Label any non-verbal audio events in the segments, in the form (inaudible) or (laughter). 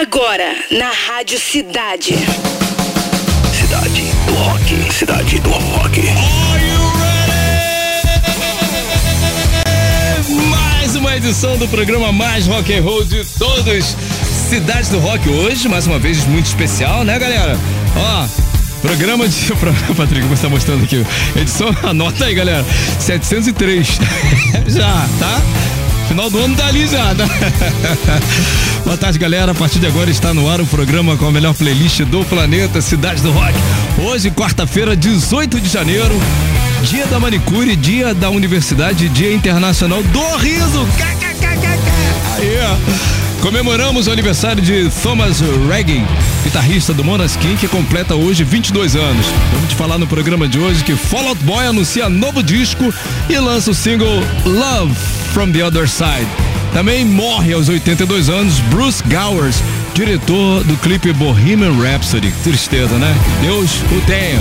Agora, na Rádio Cidade. Cidade do Rock. Cidade do Rock. Mais uma edição do programa mais rock and roll de todos. Cidade do Rock hoje, mais uma vez muito especial, né, galera? Ó, programa de. (laughs) Patrick, você tá mostrando aqui. Edição, (laughs) anota aí, galera. 703. (laughs) já, tá? Final do ano tá ali já, tá? (laughs) Boa tarde, galera. A partir de agora está no ar o programa com a melhor playlist do planeta, Cidade do Rock. Hoje, quarta-feira, 18 de janeiro, dia da manicure, dia da universidade, dia internacional do riso. Aí, ó. Comemoramos o aniversário de Thomas Reagan, guitarrista do Monaskin, que completa hoje 22 anos. Vamos te falar no programa de hoje que Fall Out Boy anuncia novo disco e lança o single Love from the Other Side. Também morre aos 82 anos Bruce Gowers, diretor do clipe Bohemian Rhapsody. Tristeza, né? Deus o tenha.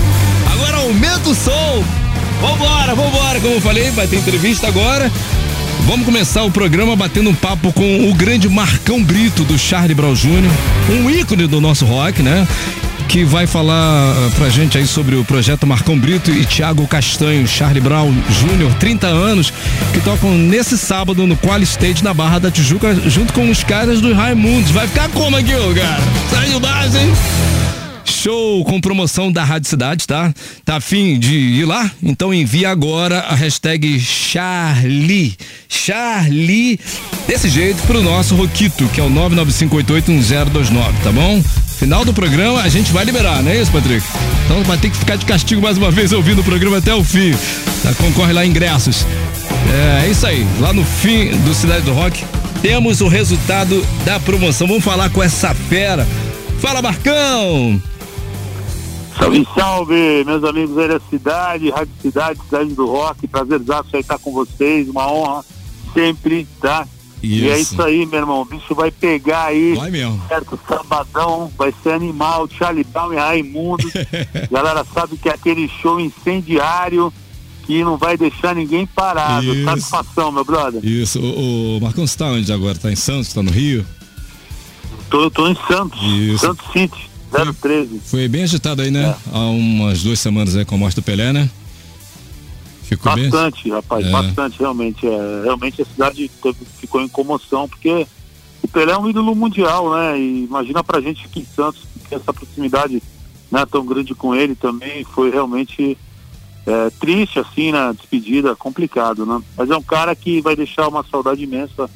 Agora aumenta o som. Vambora, vambora. Como eu falei, vai ter entrevista agora. Vamos começar o programa batendo um papo com o grande Marcão Brito do Charlie Brown Jr., um ícone do nosso rock, né? Que vai falar uh, pra gente aí sobre o projeto Marcão Brito e Thiago Castanho, Charlie Brown Jr., 30 anos, que tocam nesse sábado no Qual Stage na Barra da Tijuca, junto com os caras do Raimundos. Vai ficar como aqui, ô cara? Sai de baixo, hein? Show com promoção da Rádio Cidade, tá? Tá afim de ir lá? Então envia agora a hashtag Charlie. Charlie, desse jeito, pro nosso Roquito, que é o 995881029, tá bom? Final do programa a gente vai liberar, não é isso, Patrick? Então vai ter que ficar de castigo mais uma vez ouvindo o programa até o fim. Tá? Concorre lá ingressos. É, é isso aí. Lá no fim do Cidade do Rock temos o resultado da promoção. Vamos falar com essa fera. Fala, Marcão! Salve, salve, meus amigos aí da cidade, Rádio Cidade, Cidade do Rock, prazerzaço aí estar com vocês, uma honra sempre, tá? Isso. E é isso aí, meu irmão, o bicho vai pegar aí, Vai mesmo. certo? Sabadão, vai ser animal, Charlie Brown e Raimundo. (laughs) Galera sabe que é aquele show incendiário que não vai deixar ninguém parado. Isso. Satisfação, meu brother. Isso, o, o Marcão, você tá onde agora? Tá em Santos? Tá no Rio? Tô, tô em Santos, Isso. Santos City, 013. Foi bem agitado aí, né? Há umas duas semanas aí com a morte do Pelé, né? Ficou bem. Bastante, rapaz, É. bastante, realmente. É, realmente a cidade ficou em comoção, porque o Pelé é um ídolo mundial, né? E imagina pra gente aqui em Santos, que essa proximidade né, tão grande com ele também foi realmente é, triste, assim, na despedida, complicado, né? Mas é um cara que vai deixar uma saudade imensa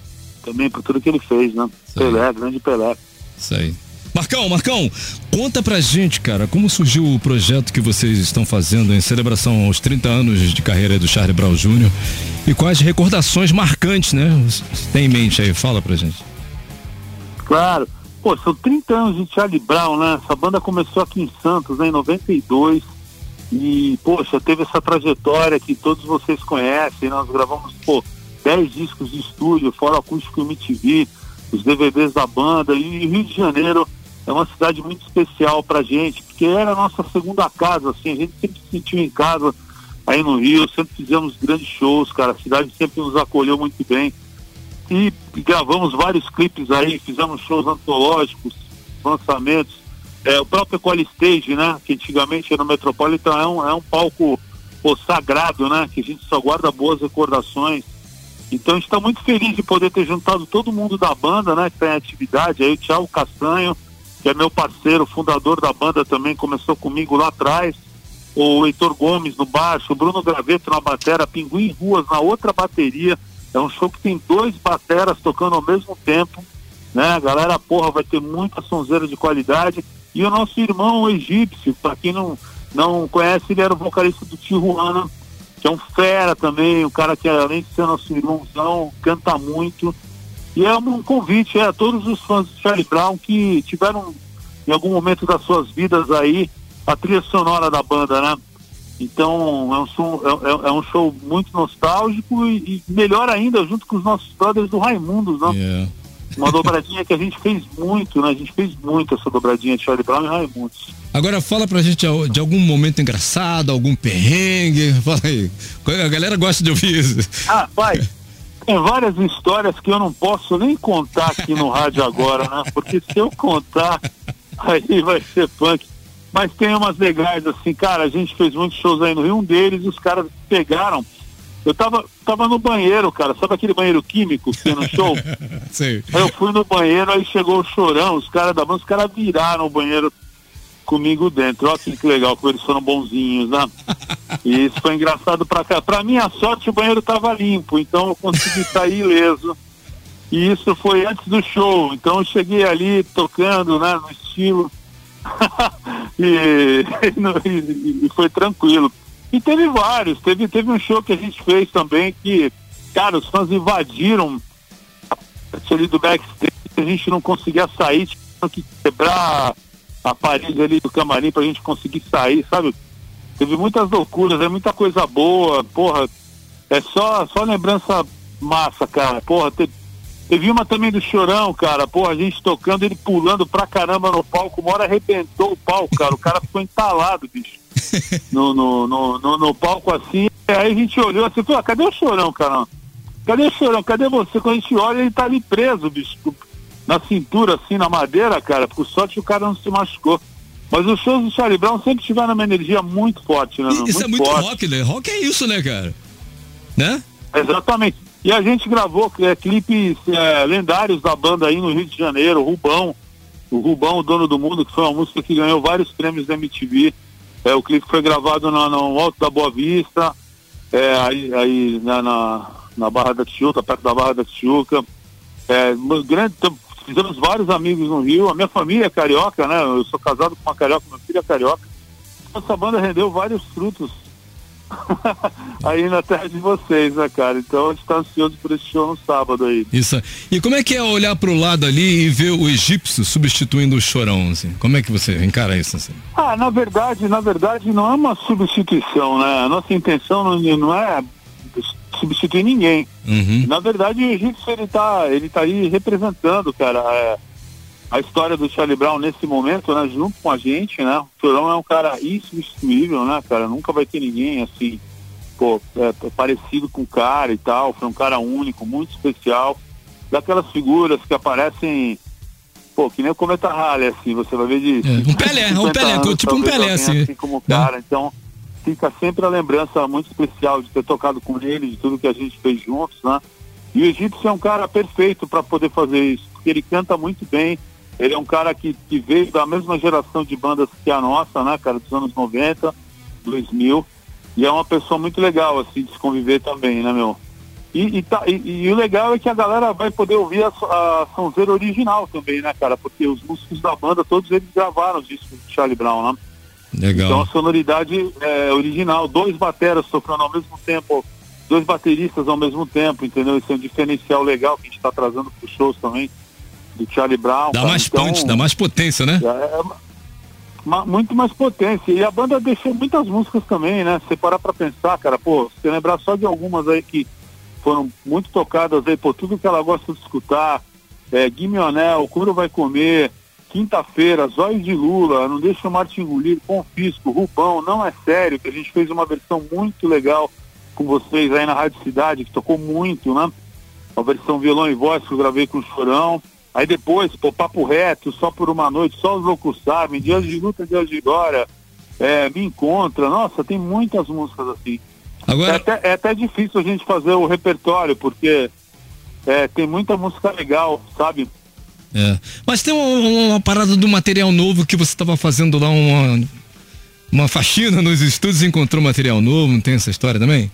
também por tudo que ele fez, né? Sim. Pelé, grande Pelé. Isso aí. Marcão, Marcão, conta pra gente, cara, como surgiu o projeto que vocês estão fazendo em celebração aos 30 anos de carreira do Charlie Brown Jr. e quais recordações marcantes, né? Tem em mente aí? Fala pra gente. Claro. Pô, são 30 anos de Charlie Brown, né? Essa banda começou aqui em Santos, né, em 92. E, poxa, teve essa trajetória que todos vocês conhecem. Nós gravamos, pô, 10 discos de estúdio, fora acústico MTV, os DVDs da banda. E Rio de Janeiro é uma cidade muito especial pra gente, porque era a nossa segunda casa, assim. A gente sempre se sentiu em casa aí no Rio, sempre fizemos grandes shows, cara. A cidade sempre nos acolheu muito bem e gravamos vários clipes aí, fizemos shows antológicos, lançamentos. É, o próprio Equal Stage, né? Que antigamente era no Metropolitan, é um, é um palco pô, sagrado, né? Que a gente só guarda boas recordações. Então a gente está muito feliz de poder ter juntado todo mundo da banda, né? Que está em atividade. Aí o Thiago Castanho, que é meu parceiro, fundador da banda também, começou comigo lá atrás. O Heitor Gomes no baixo, o Bruno Graveto na batera, Pinguim Ruas na outra bateria. É um show que tem dois bateras tocando ao mesmo tempo, né? A galera, porra, vai ter muita sonzeira de qualidade. E o nosso irmão egípcio, para quem não, não conhece, ele era o vocalista do Tijuana, que é um fera também, um cara que além de ser nosso irmãozão, canta muito. E é um convite é, a todos os fãs de Charlie Brown que tiveram em algum momento das suas vidas aí a trilha sonora da banda, né? Então é um, som, é, é- é um show muito nostálgico e, e melhor ainda junto com os nossos brothers do Raimundos, né? Yeah. Uma dobradinha que a gente fez muito, né? A gente fez muito essa dobradinha de Charlie Brown e Raimundos. Agora fala pra gente de algum momento engraçado, algum perrengue. (laughs) Fala aí. A galera gosta de ouvir isso. Ah, pai, tem várias histórias que eu não posso nem contar aqui no rádio agora, né? Porque se eu contar, aí vai ser punk. Mas tem umas legais assim, cara, a gente fez muitos shows aí no Rio, um deles os caras pegaram. Eu tava, tava no banheiro, cara, sabe aquele banheiro químico que tem no show? (laughs) Sim. Aí eu fui no banheiro, aí chegou o chorão, os caras da banda, os caras viraram o banheiro comigo dentro. Olha que legal, como eles foram bonzinhos, né? (laughs) E isso foi engraçado pra cá. Pra minha sorte, o banheiro tava limpo, então eu consegui sair ileso. E isso foi antes do show, então eu cheguei ali tocando, né, no estilo. (laughs) e, (laughs) e, e, foi tranquilo. E teve vários, teve, teve um show que a gente fez também que, cara, os fãs invadiram ali do backstage, a gente não conseguia sair, tinha que quebrar a parede ali do camarim pra gente conseguir sair, sabe? Teve muitas loucuras, é muita coisa boa, porra. É só, só lembrança massa, cara. Porra, teve, teve uma também do Chorão, cara. Porra, a gente tocando, ele pulando pra caramba no palco. Uma hora arrebentou o palco, cara. O cara ficou entalado, bicho. (laughs) No, no, no, no, no palco assim. Aí a gente olhou assim, falou, ah, cadê o Chorão, cara? Cadê o Chorão? Cadê você? Quando a gente olha, ele tá ali preso, bicho na cintura, assim, na madeira, cara, por sorte o cara não se machucou. Mas os shows do Charlie Brown sempre tiveram uma energia muito forte, né? Isso muito é muito forte. rock, né? Rock é isso, né, cara? Né? Exatamente. E a gente gravou é, clipes é, lendários da banda aí no Rio de Janeiro, Rubão, o Rubão, o Dono do Mundo, que foi uma música que ganhou vários prêmios da MTV. É, o clipe foi gravado no, no Alto da Boa Vista, é, aí, aí na, na, na, Barra da Tijuca, perto da Barra da Tijuca. É, grande, fizemos vários amigos no Rio. A minha família é carioca, né? Eu sou casado com uma carioca, meu filho é carioca. Essa banda rendeu vários frutos (laughs) aí na terra de vocês, né, cara? Então a gente tá ansioso por esse show no sábado aí. Isso. E como é que é olhar pro lado ali e ver o egípcio substituindo o chorão, assim? Como é que você encara isso, assim? Ah, na verdade, na verdade não é uma substituição, né? A nossa intenção não, não é substituir ninguém. Uhum. Na verdade, o egípcio ele tá, ele tá aí representando, cara, é, a história do Charlie Brown nesse momento, né, junto com a gente, né? O Chorão é um cara insubstituível, né, cara? Nunca vai ter ninguém assim, pô, é, parecido com o cara e tal. Foi um cara único, muito especial. Daquelas figuras que aparecem pô, que nem o Cometa Halley, assim, você vai ver de. É, um Pelé, um Pelé, anos, tipo um Pelé, assim. assim como cara. Então, fica sempre a lembrança muito especial de ter tocado com ele, de tudo que a gente fez juntos, né? E o Egípcio é um cara perfeito para poder fazer isso, porque ele canta muito bem, ele é um cara que, que veio da mesma geração de bandas que a nossa, né, cara, dos anos 90, 2000, e é uma pessoa muito legal, assim, de se conviver também, né, meu? E, e, tá, e, e, o legal é que a galera vai poder ouvir a, a Sonzeira original também, né, cara? Porque os músicos da banda, todos eles gravaram os discos de Charlie Brown, né? Legal. Então a sonoridade é original, dois bateras tocando ao mesmo tempo, dois bateristas ao mesmo tempo, entendeu? Isso é um diferencial legal que a gente está trazendo para os shows também, do Charlie Brown. Dá mais então, punch, dá mais potência, né? É, uma, muito mais potência. E a banda deixou muitas músicas também, né? Se parar para pensar, cara, pô, se lembrar só de algumas aí que foram muito tocadas aí, por tudo que ela gosta de escutar, é, Guimionel, Curo Vai Comer, Quinta-feira, Zóio de Lula, Não Deixa o Marte Engolir, Confisco, Rubão, Não É Sério, que a gente fez uma versão muito legal com vocês aí na Rádio Cidade, que tocou muito, né? Uma versão violão e voz que eu gravei com o Chorão. Aí depois, pô, Papo Reto, Só por Uma Noite, Só os Loucos Sabem, Dias de Luta, Dias de Glória, é, Me Encontra. Nossa, tem muitas músicas assim. Agora... É, até, é até difícil a gente fazer o repertório, porque é, tem muita música legal, sabe? É. Mas tem uma, uma, parada do material novo que você estava fazendo lá, uma, uma faxina nos estúdios e encontrou material novo, não tem essa história também?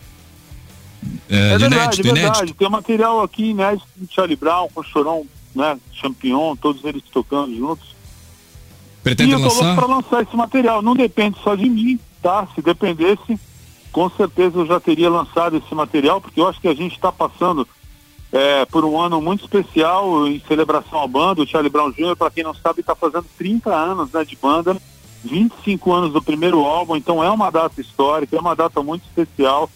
É, é verdade, inédito, é verdade. Inédito. Tem material aqui inédito de Charlie Brown, com Chorão, né, Champion, todos eles tocando juntos. Pretende e eu lançar? para lançar esse material. Não depende só de mim, tá? Se dependesse, com certeza eu já teria lançado esse material, porque eu acho que a gente está passando é, por um ano muito especial em celebração à banda. O Charlie Brown Jr., para quem não sabe, está fazendo 30 anos né, de banda, 25 anos do primeiro álbum, então é uma data histórica, é uma data muito especial.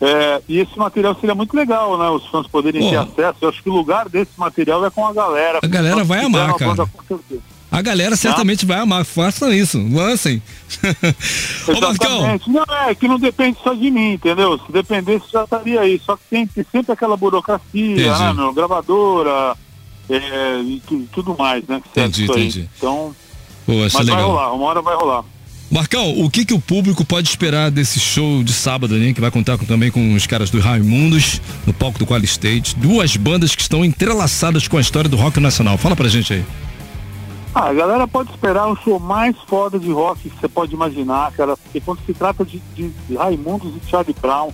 É, e esse material seria muito legal, né? Os fãs poderem ter acesso. Eu acho que o lugar desse material é com a galera. A galera vai amar, cara. Banda, A galera certamente vai amar. Façam isso, lancem. (laughs) Ô. Não, é que não depende só de mim, entendeu? Se dependesse já estaria aí. Só que tem, tem sempre aquela burocracia, né, meu? Gravadora é, e tu, tudo mais, né? Que entendi, entendi. Então. Pô, mas legal. vai rolar, uma hora vai rolar. Marcão, o que que o público pode esperar desse show de sábado, né? Que vai contar com, também com os caras do Raimundos no palco do Qual State. Duas bandas que estão entrelaçadas com a história do rock nacional. Fala pra gente aí. Ah, a galera pode esperar um show mais foda de rock que você pode imaginar, cara, porque quando se trata de, de, de Raimundos e Charlie Brown,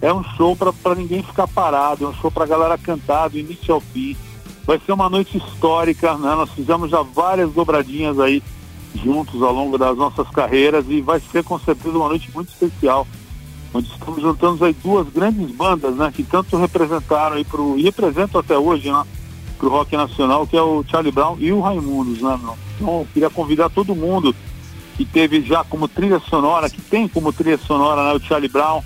é um show para ninguém ficar parado, é um show pra galera cantar do início ao fim. Vai ser uma noite histórica, né? Nós fizemos já várias dobradinhas aí juntos ao longo das nossas carreiras e vai ser com certeza uma noite muito especial, onde estamos juntando aí duas grandes bandas, né? Que tanto representaram aí pro, e representam até hoje, né? Pro rock nacional, que é o Charlie Brown e o Raimundos, né, meu? Então, eu queria convidar todo mundo que teve já como trilha sonora, que tem como trilha sonora, né, o Charlie Brown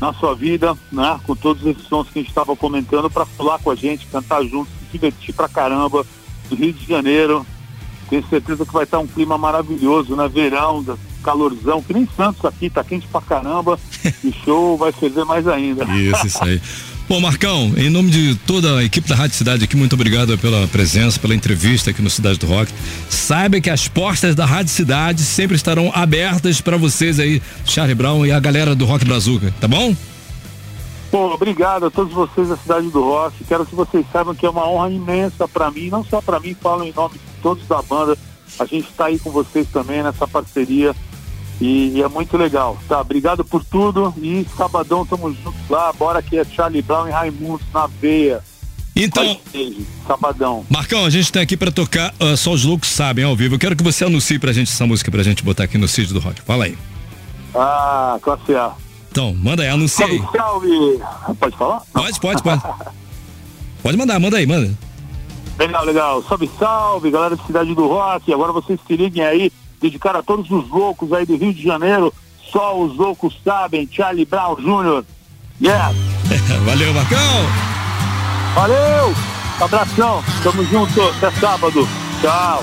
na sua vida, né, com todos esses sons que a gente estava comentando, para falar com a gente, cantar juntos, se divertir pra caramba, do Rio de Janeiro, tenho certeza que vai estar um clima maravilhoso, né? Verão, calorzão, que nem Santos aqui, tá quente pra caramba. (laughs) e show vai fazer mais ainda. Isso, isso aí. Bom, Marcão, em nome de toda a equipe da Rádio Cidade aqui, muito obrigado pela presença, pela entrevista aqui no Cidade do Rock. Saiba que as portas da Rádio Cidade sempre estarão abertas para vocês aí, Charlie Brown e a galera do Rock Brazuca, tá bom? Bom, obrigado a todos vocês da Cidade do Rock. Quero que vocês saibam que é uma honra imensa para mim, não só para mim, falo em nome de todos da banda. A gente está aí com vocês também nessa parceria e, é muito legal, tá? Obrigado por tudo e sabadão tamo juntos lá. Bora que é Charlie Brown e Raimundo na veia. Então, sabadão. Marcão, a gente tá aqui para tocar uh, Só os Loucos Sabem ao vivo. Eu quero que você anuncie pra gente essa música pra gente botar aqui no sítio do rock. Fala aí. Ah, classe A. Então, manda aí, anuncia aí. Salve, Pode falar? Pode, pode, pode. (laughs) pode mandar, manda aí, manda. Legal, legal. Salve, salve, galera da Cidade do Rock. Agora vocês se liguem aí, dedicar a todos os loucos aí do Rio de Janeiro. Só os loucos sabem. Charlie Brown Jr. Yeah. (laughs) Valeu, Marcão. Valeu. Abração. Tamo junto. Até sábado. Tchau.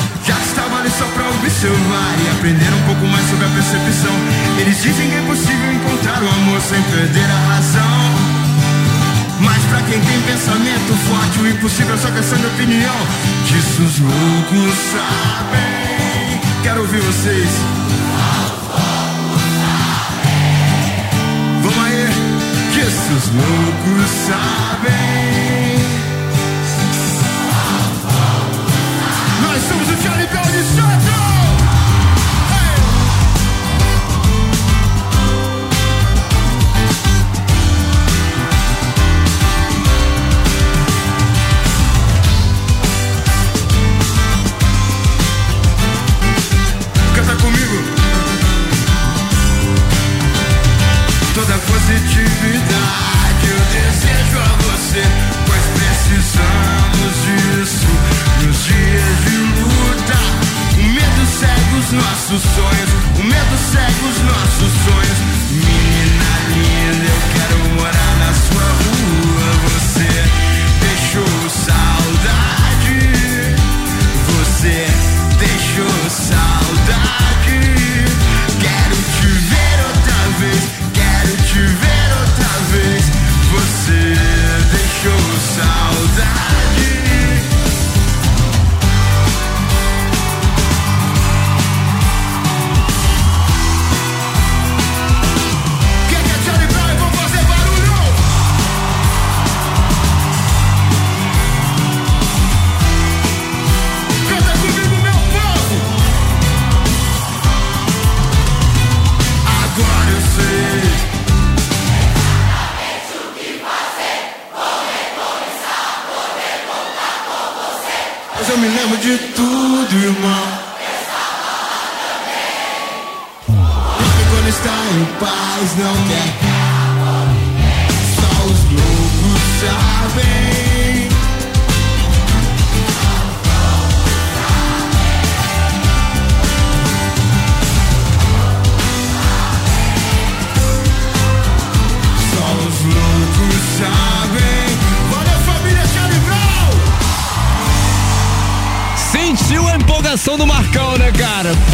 só pra observar e aprender um pouco mais sobre a percepção. Eles dizem que é possível encontrar o amor sem perder a razão. Mas pra quem tem pensamento forte, o impossível é só questão de opinião. Disso os loucos sabem. Quero ouvir vocês. Vamos aí. Disso os loucos sabem.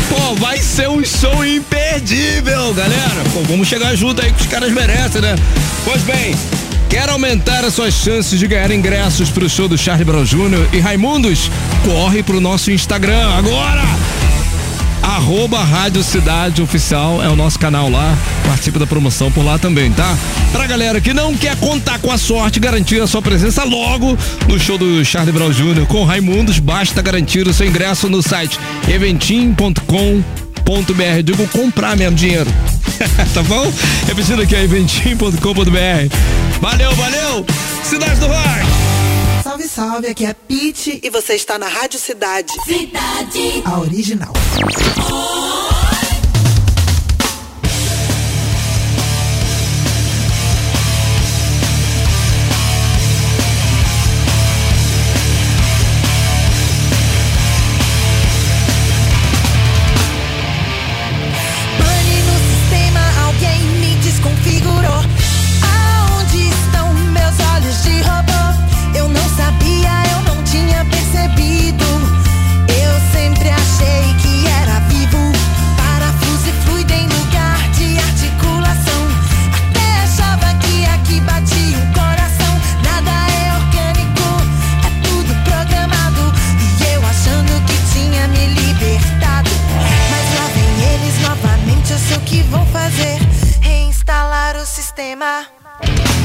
Pô, vai ser um show imperdível, galera. Pô, vamos chegar junto aí que os caras merecem, né? Pois bem, quer aumentar as suas chances de ganhar ingressos pro show do Charlie Brown Jr. e Raimundos? Corre pro nosso Instagram agora! Arroba Rádio Cidade Oficial é o nosso canal lá. Participa da promoção por lá também, tá? Pra galera que não quer contar com a sorte, garantir a sua presença logo no show do Charlie Brown Jr. com Raimundos, basta garantir o seu ingresso no site eventim.com.br. Digo comprar mesmo dinheiro. (laughs) tá bom? Repetindo aqui, eventim.com.br. Valeu, valeu! Cidade do Rock! Salve, salve, aqui é a Pete e você está na Rádio Cidade. Cidade. A original. Pane My.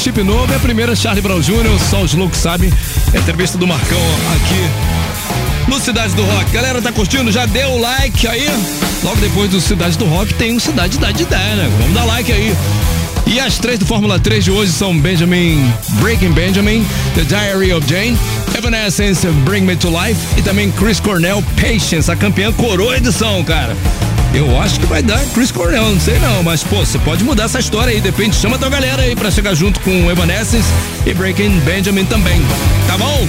Chip novo. É a primeira Charlie Brown Jr., só os loucos sabem. É entrevista do Marcão aqui no Cidade do Rock. Galera, tá curtindo? Já deu o like aí? Logo depois do Cidade do Rock tem um Cidade da Ideia, né? Vamos dar like aí. E as três do Fórmula 3 de hoje são Benjamin, Breaking Benjamin, The Diary of Jane, Evanescence, Bring Me to Life e também Chris Cornell, Patience, a campeã coroa edição, cara. Eu acho que vai dar Chris Cornell, não sei não, mas pô, você pode mudar essa história aí, depende, chama tua galera aí pra chegar junto com Evanescence e Breaking Benjamin também, tá bom?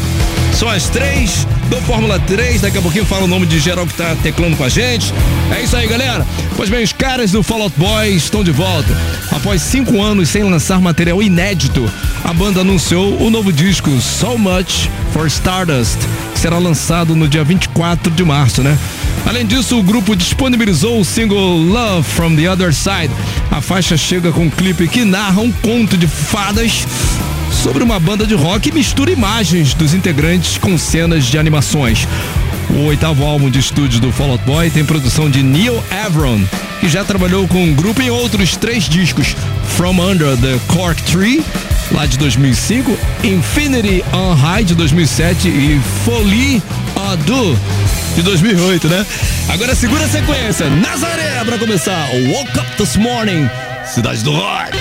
São as três do Fórmula 3, daqui a pouquinho fala o nome de geral que tá teclando com a gente. É isso aí, galera. Pois bem, os caras do Fall Out Boy estão de volta. Após cinco anos sem lançar material inédito, a banda anunciou o novo disco So Much for Stardust, que será lançado no dia 24 de março, né? Além disso, o grupo disponibilizou o single Love from the Other Side. A faixa chega com um clipe que narra um conto de fadas sobre uma banda de rock e mistura imagens dos integrantes com cenas de animações. O oitavo álbum de estúdio do Fall Out Boy tem produção de Neil Avron, que já trabalhou com o grupo em outros três discos: From Under the Cork Tree, lá de 2005, Infinity on High de 2007 e Folie à Deux de 2008, né? Agora segura a sequência. Nazaré para começar. Woke Up This Morning, Cidade do Rock.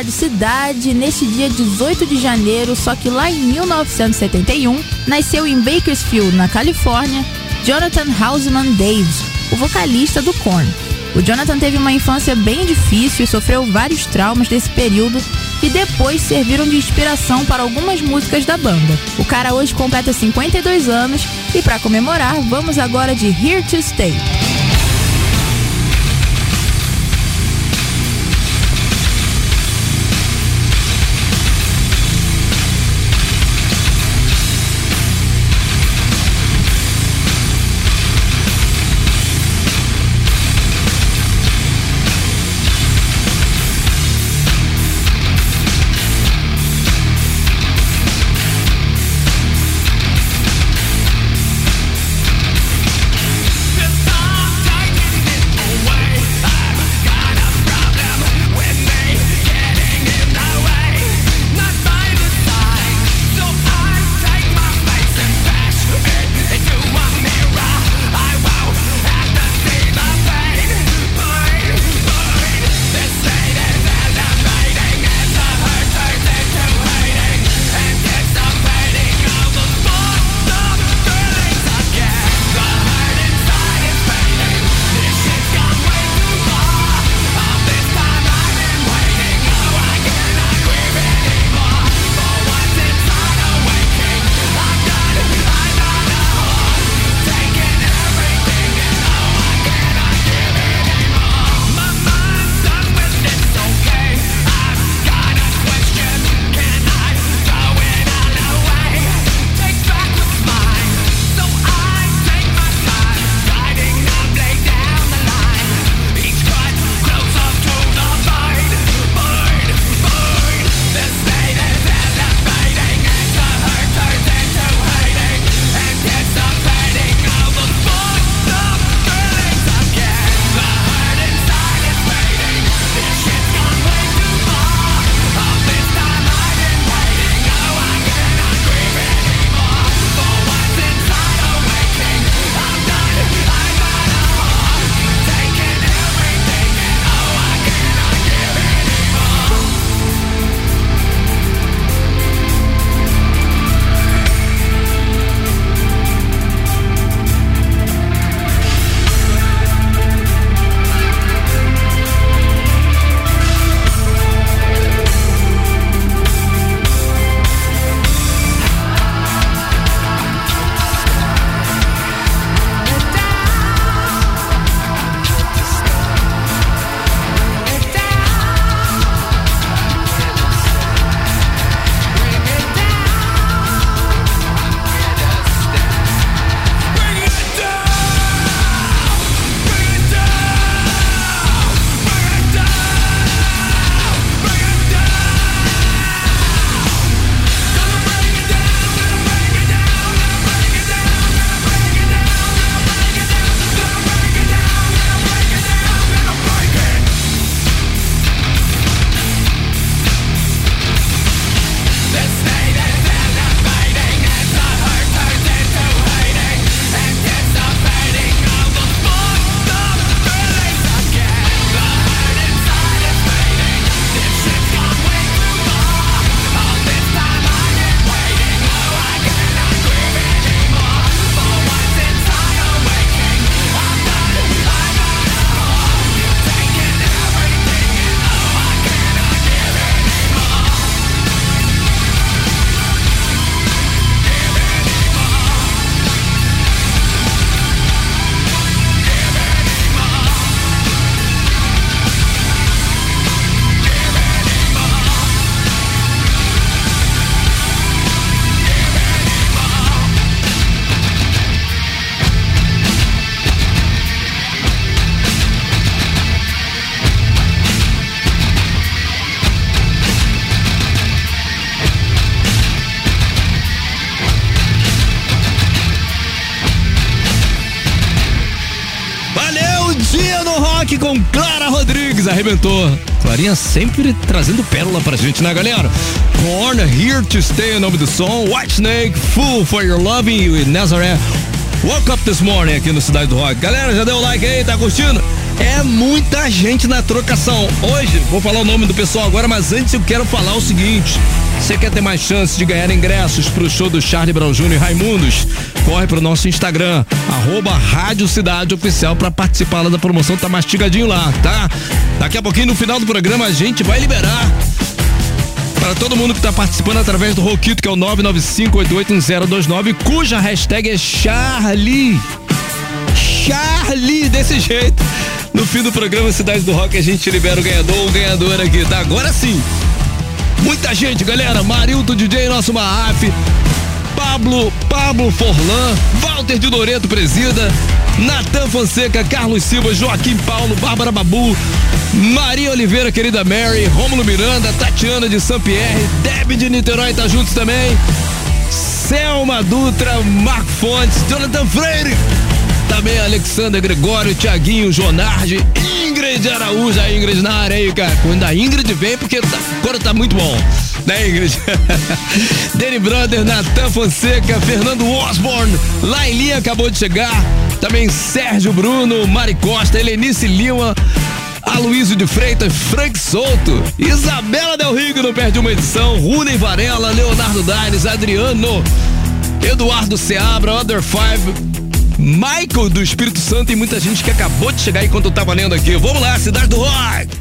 Rádio Cidade, neste dia 18 de janeiro, só que lá em 1971, nasceu em Bakersfield, na Califórnia, Jonathan Houseman Davis, o vocalista do Korn. O Jonathan teve uma infância bem difícil e sofreu vários traumas desse período que depois serviram de inspiração para algumas músicas da banda. O cara hoje completa 52 anos e para comemorar, vamos agora de Here to Stay. Clarinha sempre trazendo pérola pra gente, né, galera? Korn, Here to Stay, o nome do som. White Snake, Fool for Your Loving e Nazareth. Woke Up This Morning aqui no Cidade do Rock. Galera, já deu o like aí, tá curtindo? É muita gente na trocação. Hoje, vou falar o nome do pessoal agora, mas antes eu quero falar o seguinte. Você quer ter mais chance de ganhar ingressos pro show do Charlie Brown Jr. e Raimundos? Corre pro nosso Instagram, arroba Rádio Cidade Oficial pra participar lá da promoção, tá mastigadinho lá, tá? Daqui a pouquinho, no final do programa, a gente vai liberar para todo mundo que tá participando através do Roquito, que é o 995881029, cuja hashtag é Charlie. Charlie, desse jeito. No fim do programa Cidade do Rock, a gente libera o ganhador ou ganhadora aqui, tá? Agora sim. Muita gente, galera. Marildo DJ, nosso Maaf. Pablo, Pablo Forlan, Walter de Loreto presida, Natan Fonseca, Carlos Silva, Joaquim Paulo, Bárbara Babu, Maria Oliveira, querida Mary, Rômulo Miranda, Tatiana de Saint-Pierre, Deb de Niterói tá juntos também, Selma Dutra, Marco Fontes, Jonathan Freire, também Alexandre Gregório, Tiaguinho, Jonardi, Ingrid Araújo, a Ingrid na área aí, cara. Quando a Ingrid vem, porque tá, quando tá muito bom. Né, Ingrid? (laughs) Danny Brother, Natan Fonseca, Fernando Osborne, Lailinha acabou de chegar. Também Sérgio Bruno, Mari Costa, Helenice Lima, Aloysio de Freitas, Frank Souto, Isabela Del Rio, não perde uma edição, Rune Varela, Leonardo Daines, Adriano, Eduardo Seabra, Other Five, Michael do Espírito Santo e muita gente que acabou de chegar enquanto eu tava lendo aqui. Vamos lá, Cidade do Rock!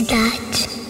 is that?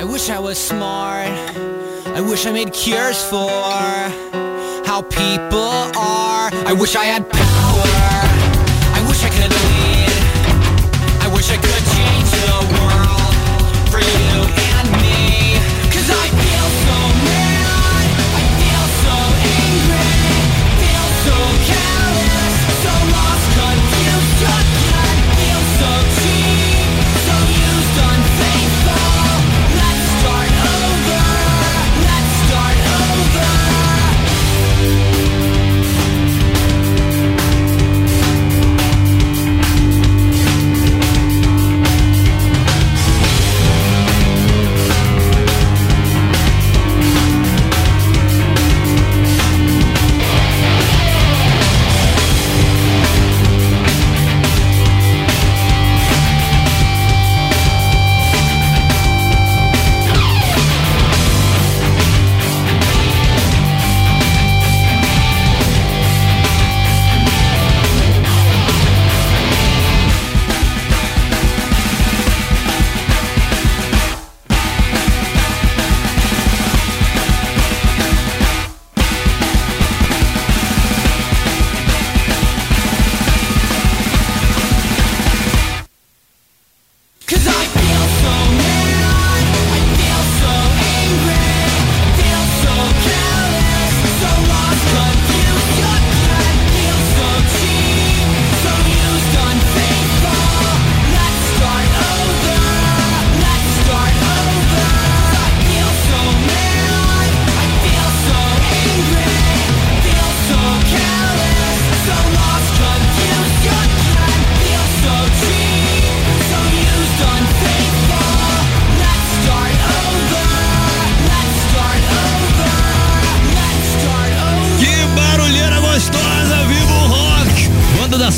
I wish I was smart. I wish I made cures for how people are. I wish I had power.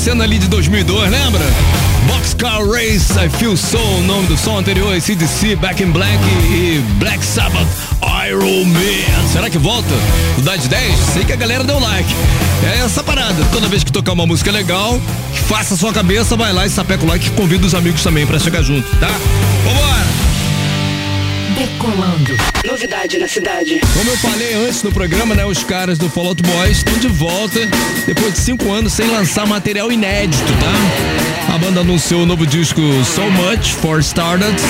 Cena ali de 2002, lembra? Boxcar Race, I Feel So, o nome do som anterior, CDC, Back in Black e Black Sabbath, Iron Man. Será que volta? O das 10? Sei que a galera deu like. É essa parada, toda vez que tocar uma música legal, faça sua cabeça, vai lá e sapeca o like e convida os amigos também pra chegar junto, tá? Decolando. Novidade na cidade. Como eu falei antes no programa, né? Os caras do Fall Out Boys estão de volta depois de cinco anos sem lançar material inédito, tá? A banda anunciou o novo disco So Much for Stardust.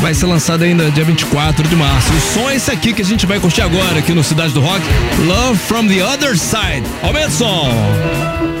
Vai ser lançado ainda dia 24 de março. O som é esse aqui que a gente vai curtir agora aqui no Cidade do Rock. Love from the Other Side. Aumenta o som.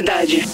cidade.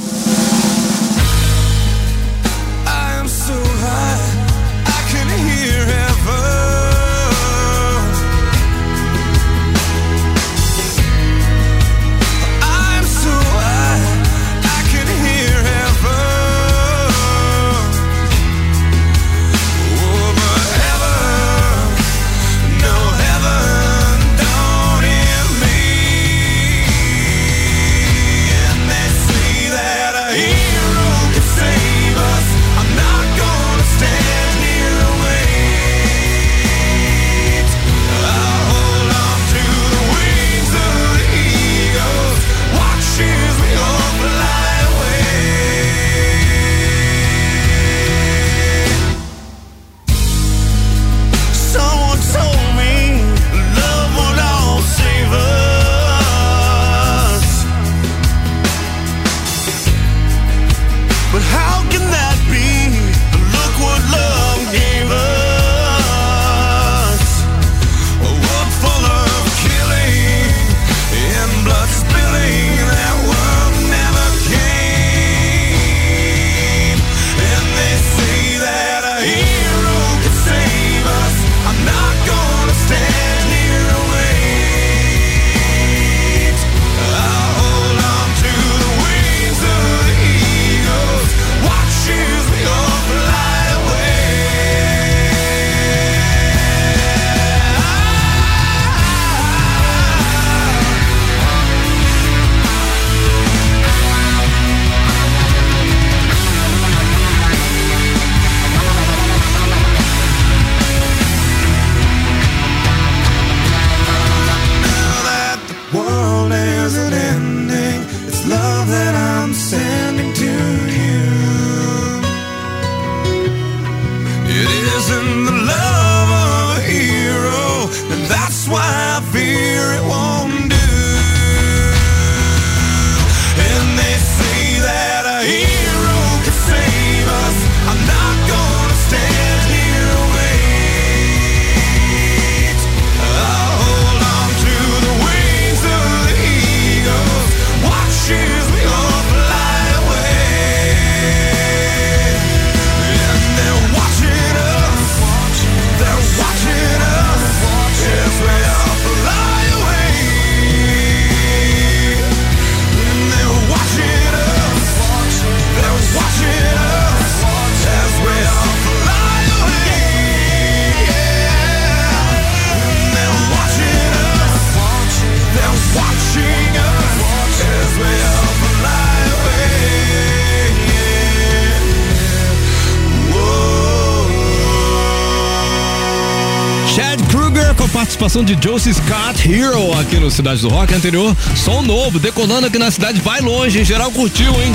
de Josie Scott Hero aqui no Cidade do Rock anterior. Som novo, decolando aqui na cidade, vai longe, em geral curtiu, hein?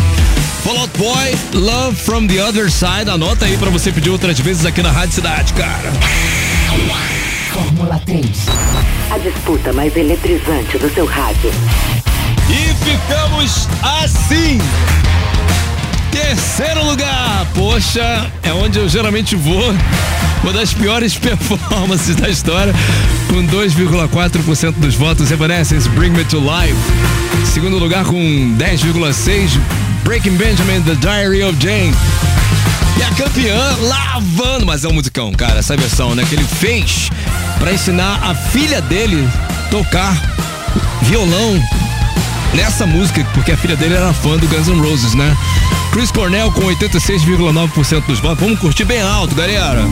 Fallout Boy, Love from the Other Side. Anota aí para você pedir outras vezes aqui na Rádio Cidade, cara. Fórmula 3. A disputa mais eletrizante do seu rádio. E ficamos assim. Terceiro lugar. Poxa, é onde eu geralmente vou. Uma das piores (laughs) performances da história com 2,4% dos votos, Evanescence Bring Me to Life. Segundo lugar com 10,6%, Breaking Benjamin The Diary of Jane. E a campeã lavando, mas é um musicão, cara, essa versão, né? Que ele fez para ensinar a filha dele tocar violão nessa música, porque a filha dele era fã do Guns N' Roses, né? Chris Cornell com 86,9% dos votos. Vamos curtir bem alto, galera.